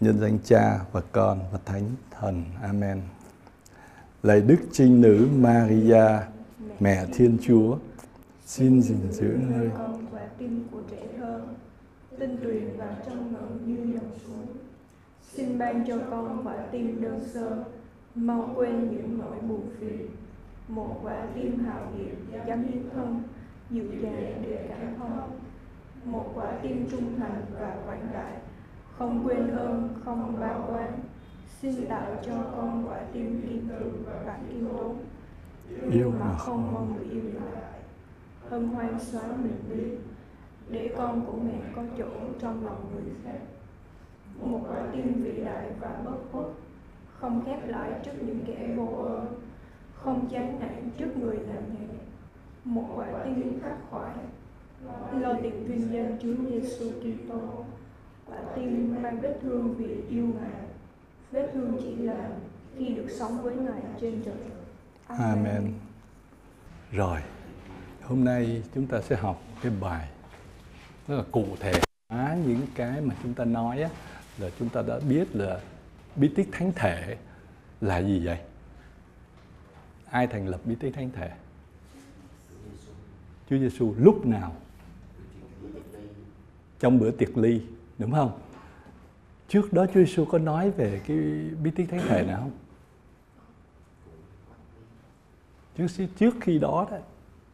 nhân danh Cha và Con và Thánh Thần. Amen. Lạy Đức Trinh Nữ Maria, Mẹ Thiên Chúa, xin gìn giữ nơi con quả tim của trẻ thơ, tinh truyền và trong ngẩn như dòng suối. Xin ban cho con quả tim đơn sơ, mau quên những nỗi buồn phiền. Một quả tim hào hiệp, dám hiến thân, dịu dàng để cảm thông. Một quả tim trung thành và quảng đại, không quên ơn, không bao quan. Xin tạo cho con quả tim kiên cường và kiên tốn, yêu mà không mong người yêu lại. Hân hoan xóa mình đi, để con của mẹ có chỗ trong lòng người khác. Một quả tim vĩ đại và bất khuất, không khép lại trước những kẻ vô ơn, không chán nản trước người làm nghề. Một quả tim khắc khoải, lo tìm vinh danh Chúa Giêsu Kitô. Quả tim mang vết thương vì yêu Ngài. Vết thương chỉ là khi được sống với Ngài trên trời. Amen. Rồi, hôm nay chúng ta sẽ học cái bài rất là cụ thể hóa những cái mà chúng ta nói á, là chúng ta đã biết là bí tích thánh thể là gì vậy? Ai thành lập bí tích thánh thể? Chúa Giêsu lúc nào? Trong bữa tiệc ly, đúng không? Trước đó Chúa Giêsu có nói về cái bí tích thánh thể nào không? trước trước khi đó đó,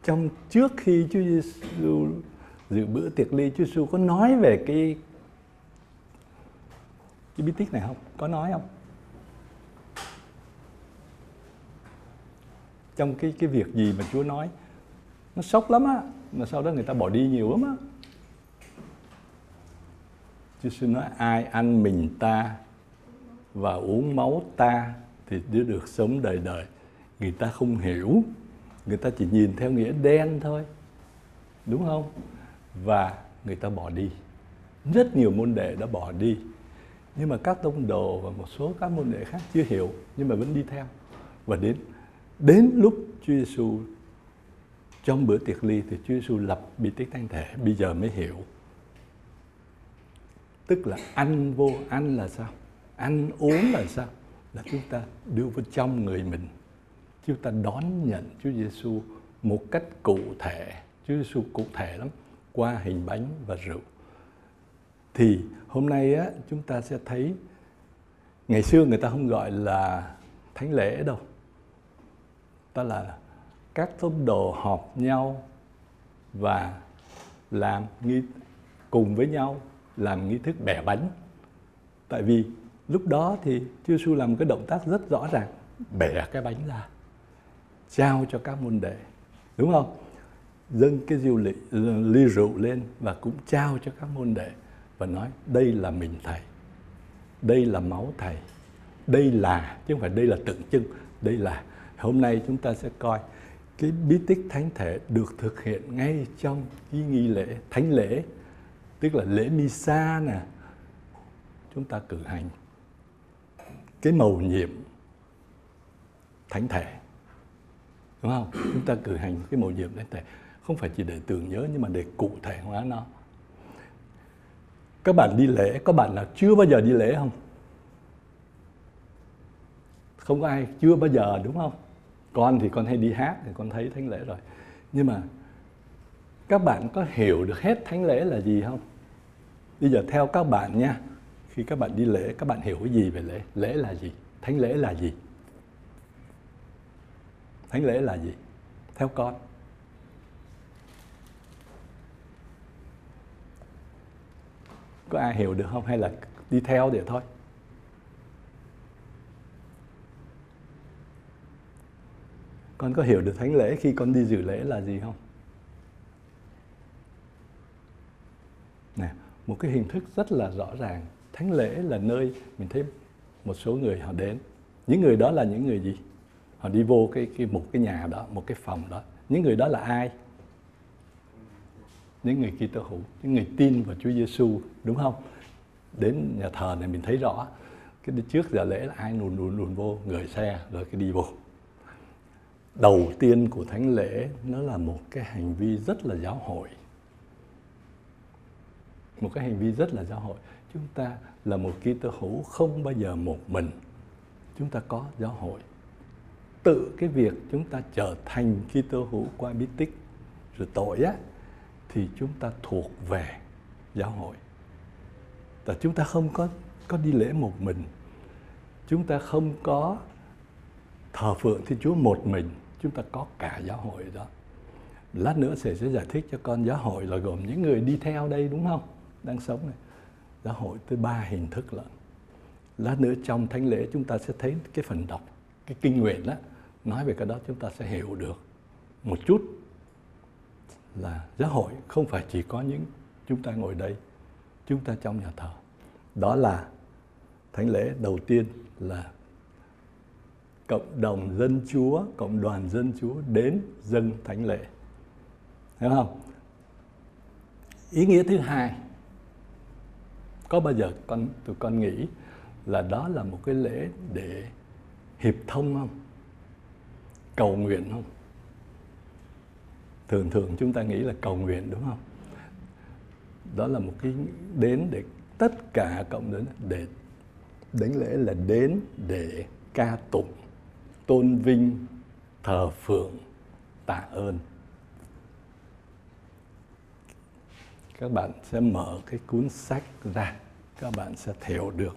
trong trước khi Chúa Giêsu dự bữa tiệc ly, Chúa Giêsu có nói về cái cái bí tích này không có nói không trong cái cái việc gì mà Chúa nói, nó sốc lắm á, mà sau đó người ta bỏ đi nhiều lắm á Chúa Giêsu nói ai ăn mình ta và uống máu ta thì được sống đời đời. Người ta không hiểu, người ta chỉ nhìn theo nghĩa đen thôi. Đúng không? Và người ta bỏ đi. Rất nhiều môn đệ đã bỏ đi. Nhưng mà các tông đồ và một số các môn đệ khác chưa hiểu, nhưng mà vẫn đi theo. Và đến đến lúc Chúa Giêsu trong bữa tiệc ly thì Chúa Giêsu lập bí tích thánh thể, bây giờ mới hiểu tức là ăn vô ăn là sao ăn uống là sao là chúng ta đưa vào trong người mình chúng ta đón nhận Chúa Giêsu một cách cụ thể. Chúa Giêsu cụ thể lắm qua hình bánh và rượu. Thì hôm nay á, chúng ta sẽ thấy, ngày xưa người ta không gọi là thánh lễ đâu. Ta là các tông đồ họp nhau và làm nghi, cùng với nhau làm nghi thức bẻ bánh. Tại vì lúc đó thì Chúa Giêsu làm cái động tác rất rõ ràng bẻ cái bánh ra trao cho các môn đệ đúng không dâng cái diêu ly, ly rượu lên và cũng trao cho các môn đệ và nói đây là mình thầy đây là máu thầy đây là chứ không phải đây là tượng trưng đây là hôm nay chúng ta sẽ coi cái bí tích thánh thể được thực hiện ngay trong cái nghi lễ thánh lễ tức là lễ misa nè. Chúng ta cử hành cái mầu nhiệm thánh thể. Đúng không? Chúng ta cử hành cái mầu nhiệm thánh thể. Không phải chỉ để tưởng nhớ nhưng mà để cụ thể hóa nó. Các bạn đi lễ, có bạn nào chưa bao giờ đi lễ không? Không có ai chưa bao giờ, đúng không? Con thì con hay đi hát thì con thấy thánh lễ rồi. Nhưng mà các bạn có hiểu được hết thánh lễ là gì không? Bây giờ theo các bạn nha, khi các bạn đi lễ, các bạn hiểu cái gì về lễ? Lễ là gì? Thánh lễ là gì? Thánh lễ là gì? Theo con. Có ai hiểu được không? Hay là đi theo để thôi? Con có hiểu được thánh lễ khi con đi dự lễ là gì không nè một cái hình thức rất là rõ ràng. Thánh lễ là nơi mình thấy một số người họ đến. Những người đó là những người gì? Họ đi vô cái cái một cái nhà đó, một cái phòng đó. Những người đó là ai? Những người Kitô hữu, những người tin vào Chúa Giêsu đúng không? Đến nhà thờ này mình thấy rõ. Cái trước giờ lễ là ai lùn lùn lùn vô, người xe, rồi cái đi vô. Đầu tiên của thánh lễ nó là một cái hành vi rất là giáo hội một cái hành vi rất là giáo hội chúng ta là một Kitô hữu không bao giờ một mình. Chúng ta có giáo hội. Tự cái việc chúng ta trở thành Kitô hữu qua bí tích rồi tội á, thì chúng ta thuộc về giáo hội. Và chúng ta không có có đi lễ một mình. Chúng ta không có thờ phượng Thiên Chúa một mình. Chúng ta có cả giáo hội đó. Lát nữa sẽ sẽ giải thích cho con giáo hội là gồm những người đi theo đây, đúng không? Đang sống này. Giáo hội tới ba hình thức lận. Lát nữa trong thánh lễ chúng ta sẽ thấy cái phần đọc, cái kinh nguyện đó. Nói về cái đó chúng ta sẽ hiểu được một chút là giáo hội không phải chỉ có những chúng ta ngồi đây, chúng ta trong nhà thờ. Đó là thánh lễ đầu tiên là cộng đồng dân chúa, cộng đoàn dân chúa đến dân thánh lễ. Hiểu không? Ý nghĩa thứ hai, có bao giờ con tụi con nghĩ là đó là một cái lễ để hiệp thông không? Cầu nguyện không? Thường thường chúng ta nghĩ là cầu nguyện đúng không? Đó là một cái đến để tất cả cộng đến để đến lễ là đến để ca tụng, tôn vinh, thờ phượng, tạ ơn các bạn sẽ mở cái cuốn sách ra các bạn sẽ hiểu được.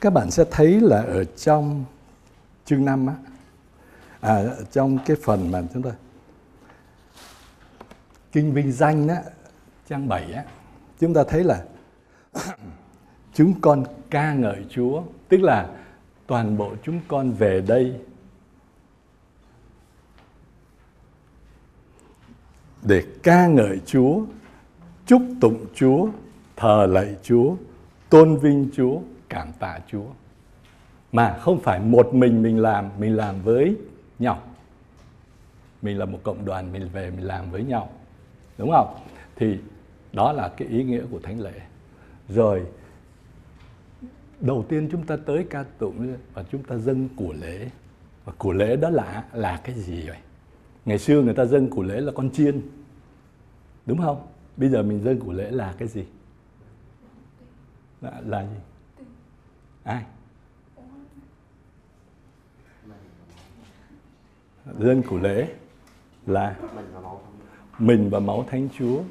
Các bạn sẽ thấy là ở trong chương 5 á à trong cái phần mà chúng ta kinh vinh danh á trang 7 á chúng ta thấy là chúng con ca ngợi Chúa tức là toàn bộ chúng con về đây để ca ngợi Chúa, chúc tụng Chúa, thờ lạy Chúa, tôn vinh Chúa, cảm tạ Chúa. Mà không phải một mình mình làm, mình làm với nhau. Mình là một cộng đoàn, mình về mình làm với nhau. Đúng không? Thì đó là cái ý nghĩa của thánh lễ. Rồi đầu tiên chúng ta tới ca tụng và chúng ta dâng của lễ. Và của lễ đó là là cái gì vậy? Ngày xưa người ta dâng của lễ là con chiên. Đúng không? Bây giờ mình dâng của lễ là cái gì? Là, là gì? Ai? dân của lễ là mình và máu Thánh Chúa.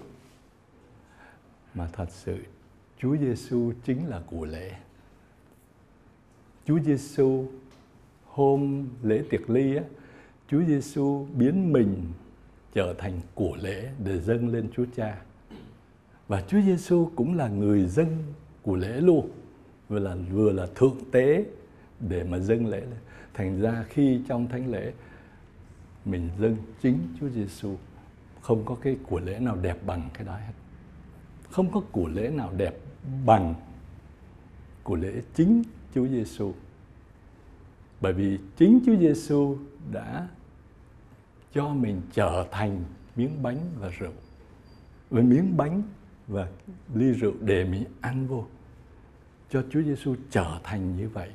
Mà thật sự Chúa Giêsu chính là của lễ. Chúa Giêsu hôm lễ tiệc ly á, Chúa Giêsu biến mình trở thành của lễ để dâng lên Chúa Cha. Và Chúa Giêsu cũng là người dân của lễ luôn, vừa là vừa là thượng tế để mà dâng lễ lên. Thành ra khi trong thánh lễ mình dâng chính Chúa Giêsu, không có cái của lễ nào đẹp bằng cái đó hết. Không có của lễ nào đẹp bằng của lễ chính Chúa Giêsu. Bởi vì chính Chúa Giêsu đã cho mình trở thành miếng bánh và rượu với miếng bánh và ly rượu để mình ăn vô. Cho Chúa Giêsu trở thành như vậy.